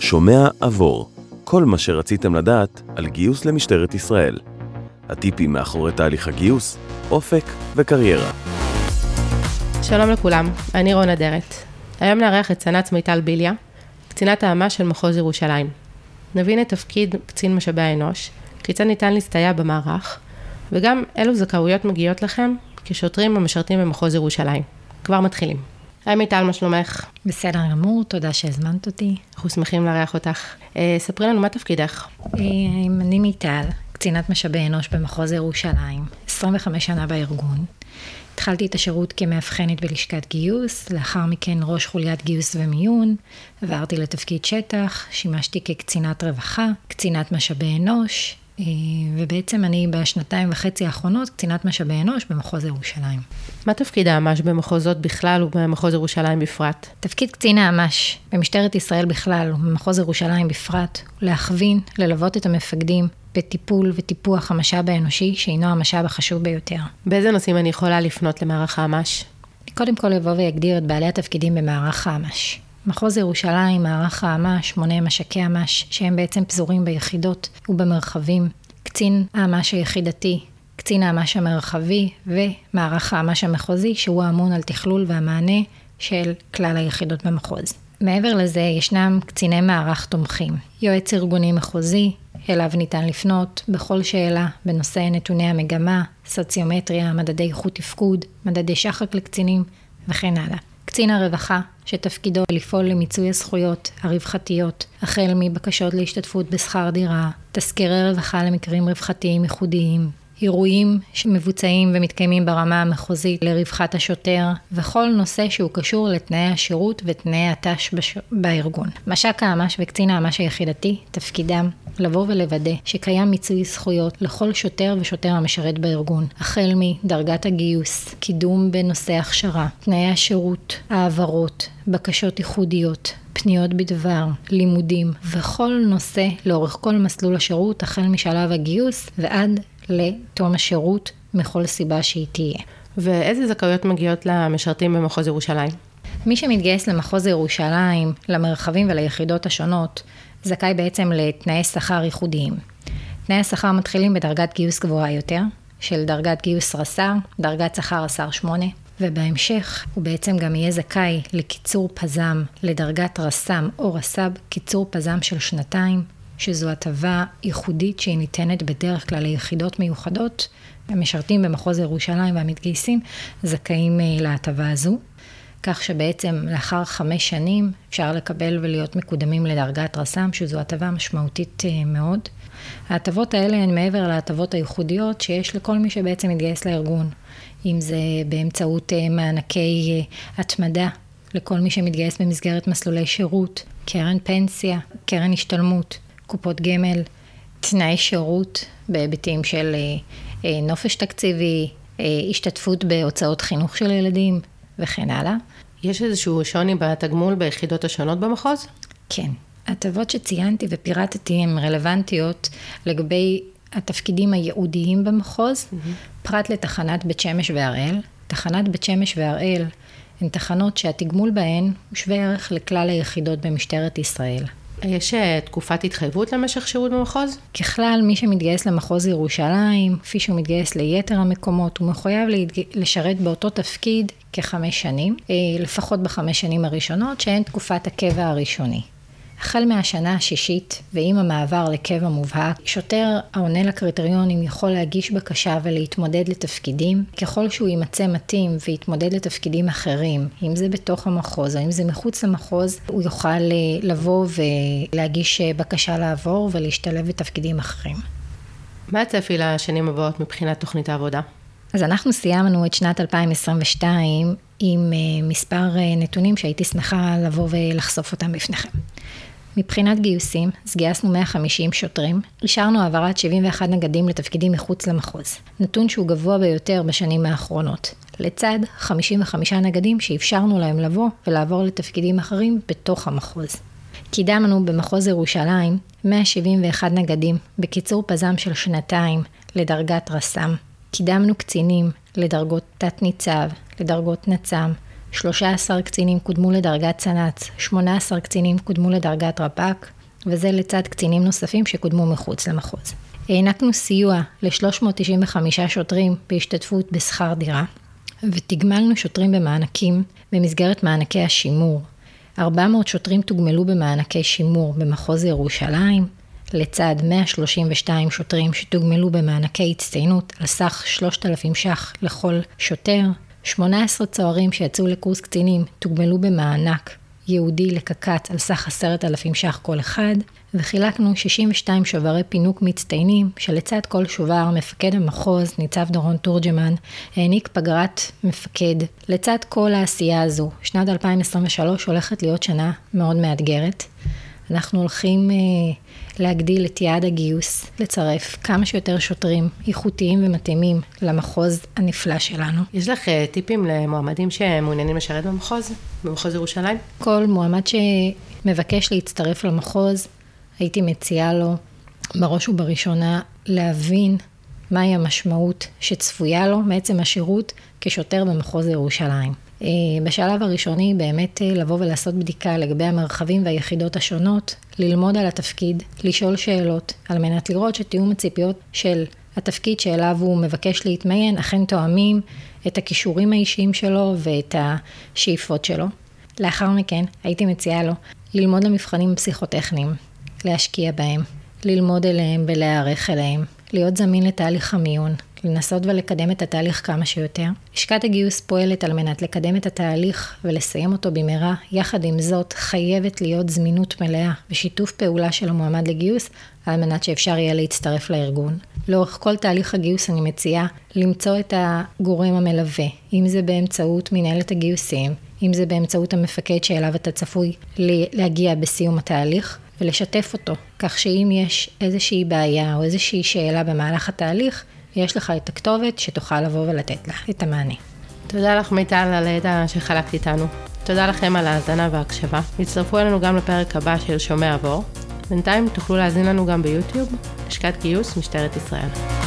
שומע עבור, כל מה שרציתם לדעת על גיוס למשטרת ישראל. הטיפים מאחורי תהליך הגיוס, אופק וקריירה. שלום לכולם, אני רון אדרת. היום נארח את סנ"צ מיטל ביליה, קצינת האמה של מחוז ירושלים. נבין את תפקיד קצין משאבי האנוש, כיצד ניתן להסתייע במערך, וגם אילו זכאויות מגיעות לכם כשוטרים המשרתים במחוז ירושלים. כבר מתחילים. היי מיטל, מה שלומך? בסדר גמור, תודה שהזמנת אותי. אנחנו שמחים לארח אותך. אה, ספרי לנו מה תפקידך. אה, אני מיטל, קצינת משאבי אנוש במחוז ירושלים, 25 שנה בארגון. התחלתי את השירות כמאבחנת בלשכת גיוס, לאחר מכן ראש חוליית גיוס ומיון, עברתי לתפקיד שטח, שימשתי כקצינת רווחה, קצינת משאבי אנוש, ובעצם אני בשנתיים וחצי האחרונות קצינת משאבי אנוש במחוז ירושלים. מה תפקיד האמ"ש במחוזות בכלל ובמחוז ירושלים בפרט? תפקיד קצין האמ"ש במשטרת ישראל בכלל ובמחוז ירושלים בפרט, להכווין, ללוות את המפקדים בטיפול וטיפוח המשאב האנושי, שהינו המשאב החשוב ביותר. באיזה נושאים אני יכולה לפנות למערך האמ"ש? קודם כל אבוא ואגדיר את בעלי התפקידים במערך האמ"ש. מחוז ירושלים, מערך האמ"ש, מונה מש"קי אמ"ש, שהם בעצם פזורים ביחידות ובמרחבים. קצין האמ"ש היחידתי, קצין האמ"ש המרחבי ומערך האמ"ש המחוזי, שהוא האמון על תכלול והמענה של כלל היחידות במחוז. מעבר לזה, ישנם קציני מערך תומכים. יועץ ארגוני מחוזי, אליו ניתן לפנות בכל שאלה בנושא נתוני המגמה, סוציומטריה, מדדי איכות תפקוד, מדדי שחק לקצינים וכן הלאה. קצין הרווחה, שתפקידו לפעול למיצוי הזכויות הרווחתיות, החל מבקשות להשתתפות בשכר דירה, תזכירי רווחה למקרים רווחתיים ייחודיים, אירועים שמבוצעים ומתקיימים ברמה המחוזית לרווחת השוטר, וכל נושא שהוא קשור לתנאי השירות ותנאי הת"ש בש... בארגון. מש"ק האמ"ש וקצין האמ"ש היחידתי, תפקידם לבוא ולוודא שקיים מיצוי זכויות לכל שוטר ושוטר המשרת בארגון, החל מדרגת הגיוס, קידום בנושא הכשרה, תנאי השירות, העברות, בקשות ייחודיות, פניות בדבר, לימודים, וכל נושא לאורך כל מסלול השירות, החל משלב הגיוס ועד לתום השירות מכל סיבה שהיא תהיה. ואיזה זכאויות מגיעות למשרתים במחוז ירושלים? מי שמתגייס למחוז ירושלים, למרחבים וליחידות השונות, זכאי בעצם לתנאי שכר ייחודיים. תנאי השכר מתחילים בדרגת גיוס גבוהה יותר, של דרגת גיוס רס"ר, דרגת שכר רס"ר 8, ובהמשך הוא בעצם גם יהיה זכאי לקיצור פז"ם לדרגת רס"ם או רס"ב, קיצור פז"ם של שנתיים, שזו הטבה ייחודית שהיא ניתנת בדרך כלל ליחידות מיוחדות. המשרתים במחוז ירושלים והמתגייסים זכאים אה, להטבה הזו. כך שבעצם לאחר חמש שנים אפשר לקבל ולהיות מקודמים לדרגת רס"ם, שזו הטבה משמעותית אה, מאוד. ההטבות האלה הן מעבר להטבות הייחודיות שיש לכל מי שבעצם מתגייס לארגון, אם זה באמצעות אה, מענקי התמדה לכל מי שמתגייס במסגרת מסלולי שירות, קרן פנסיה, קרן השתלמות. קופות גמל, תנאי שירות בהיבטים של אה, אה, נופש תקציבי, אה, השתתפות בהוצאות חינוך של ילדים וכן הלאה. יש איזשהו שוני בתגמול ביחידות השונות במחוז? כן. ההטבות שציינתי ופירטתי הן רלוונטיות לגבי התפקידים הייעודיים במחוז, mm-hmm. פרט לתחנת בית שמש והראל. תחנת בית שמש והראל הן תחנות שהתגמול בהן הוא שווה ערך לכלל היחידות במשטרת ישראל. יש אה, תקופת התחייבות למשך שירות במחוז? ככלל, מי שמתגייס למחוז ירושלים, כפי שהוא מתגייס ליתר המקומות, הוא מחויב לשרת באותו תפקיד כחמש שנים, אה, לפחות בחמש שנים הראשונות, שהן תקופת הקבע הראשוני. החל מהשנה השישית ועם המעבר לקבע מובהק, שוטר העונה לקריטריונים יכול להגיש בקשה ולהתמודד לתפקידים, ככל שהוא יימצא מתאים ויתמודד לתפקידים אחרים, אם זה בתוך המחוז או אם זה מחוץ למחוז, הוא יוכל אה, לבוא ולהגיש אה, בקשה לעבור ולהשתלב בתפקידים אחרים. מה הצפי לשנים הבאות מבחינת תוכנית העבודה? אז אנחנו סיימנו את שנת 2022 עם אה, מספר נתונים שהייתי שמחה לבוא ולחשוף אותם בפניכם. מבחינת גיוסים, אז גייסנו 150 שוטרים, אישרנו העברת 71 נגדים לתפקידים מחוץ למחוז, נתון שהוא גבוה ביותר בשנים האחרונות, לצד 55 נגדים שאפשרנו להם לבוא ולעבור לתפקידים אחרים בתוך המחוז. קידמנו במחוז ירושלים 171 נגדים בקיצור פז"ם של שנתיים לדרגת רס"ם. קידמנו קצינים לדרגות תת-ניצב, לדרגות נצ"ם 13 קצינים קודמו לדרגת סנ"צ, 18 קצינים קודמו לדרגת רפ"ק, וזה לצד קצינים נוספים שקודמו מחוץ למחוז. הענקנו סיוע ל-395 שוטרים בהשתתפות בשכר דירה, ותגמלנו שוטרים במענקים במסגרת מענקי השימור. 400 שוטרים תוגמלו במענקי שימור במחוז ירושלים, לצד 132 שוטרים שתוגמלו במענקי הצטיינות על סך 3,000 ש"ח לכל שוטר, 18 צוערים שיצאו לקורס קצינים תוגמלו במענק ייעודי לקק"ט על סך עשרת אלפים ש"ח כל אחד, וחילקנו 62 שוברי פינוק מצטיינים, שלצד כל שובר מפקד המחוז, ניצב דורון תורג'מן, העניק פגרת מפקד. לצד כל העשייה הזו, שנת 2023 הולכת להיות שנה מאוד מאתגרת. אנחנו הולכים אה, להגדיל את יעד הגיוס, לצרף כמה שיותר שוטרים איכותיים ומתאימים למחוז הנפלא שלנו. יש לך אה, טיפים למועמדים שמעוניינים לשרת במחוז, במחוז ירושלים? כל מועמד שמבקש להצטרף למחוז, הייתי מציעה לו בראש ובראשונה להבין מהי המשמעות שצפויה לו מעצם השירות כשוטר במחוז ירושלים. אה, בשלב הראשוני באמת אה, לבוא ולעשות בדיקה לגבי המרחבים והיחידות השונות, ללמוד על התפקיד, לשאול שאלות, על מנת לראות שתיאום הציפיות של התפקיד שאליו הוא מבקש להתמיין אכן תואמים את הכישורים האישיים שלו ואת השאיפות שלו. לאחר מכן הייתי מציעה לו ללמוד למבחנים פסיכוטכניים, להשקיע בהם, ללמוד אליהם ולהיערך אליהם, להיות זמין לתהליך המיון, לנסות ולקדם את התהליך כמה שיותר. לשכת הגיוס פועלת על מנת לקדם את התהליך ולסיים אותו במהרה, יחד עם זאת חייבת להיות זמינות מלאה ושיתוף פעולה של המועמד לגיוס על מנת שאפשר יהיה להצטרף לארגון. לאורך כל תהליך הגיוס אני מציעה למצוא את הגורם המלווה, אם זה באמצעות מנהלת הגיוסים, אם זה באמצעות המפקד שאליו אתה צפוי להגיע בסיום התהליך, ולשתף אותו, כך שאם יש איזושהי בעיה או איזושהי שאלה במהלך התהליך, יש לך את הכתובת שתוכל לבוא ולתת לה את המענה. תודה לך מיטל על הידע שחלקת איתנו. תודה לכם על ההאזנה וההקשבה. הצטרפו אלינו גם לפרק הבא של שומע עבור. בינתיים תוכלו להאזין לנו גם ביוטיוב, לשכת גיוס משטרת ישראל.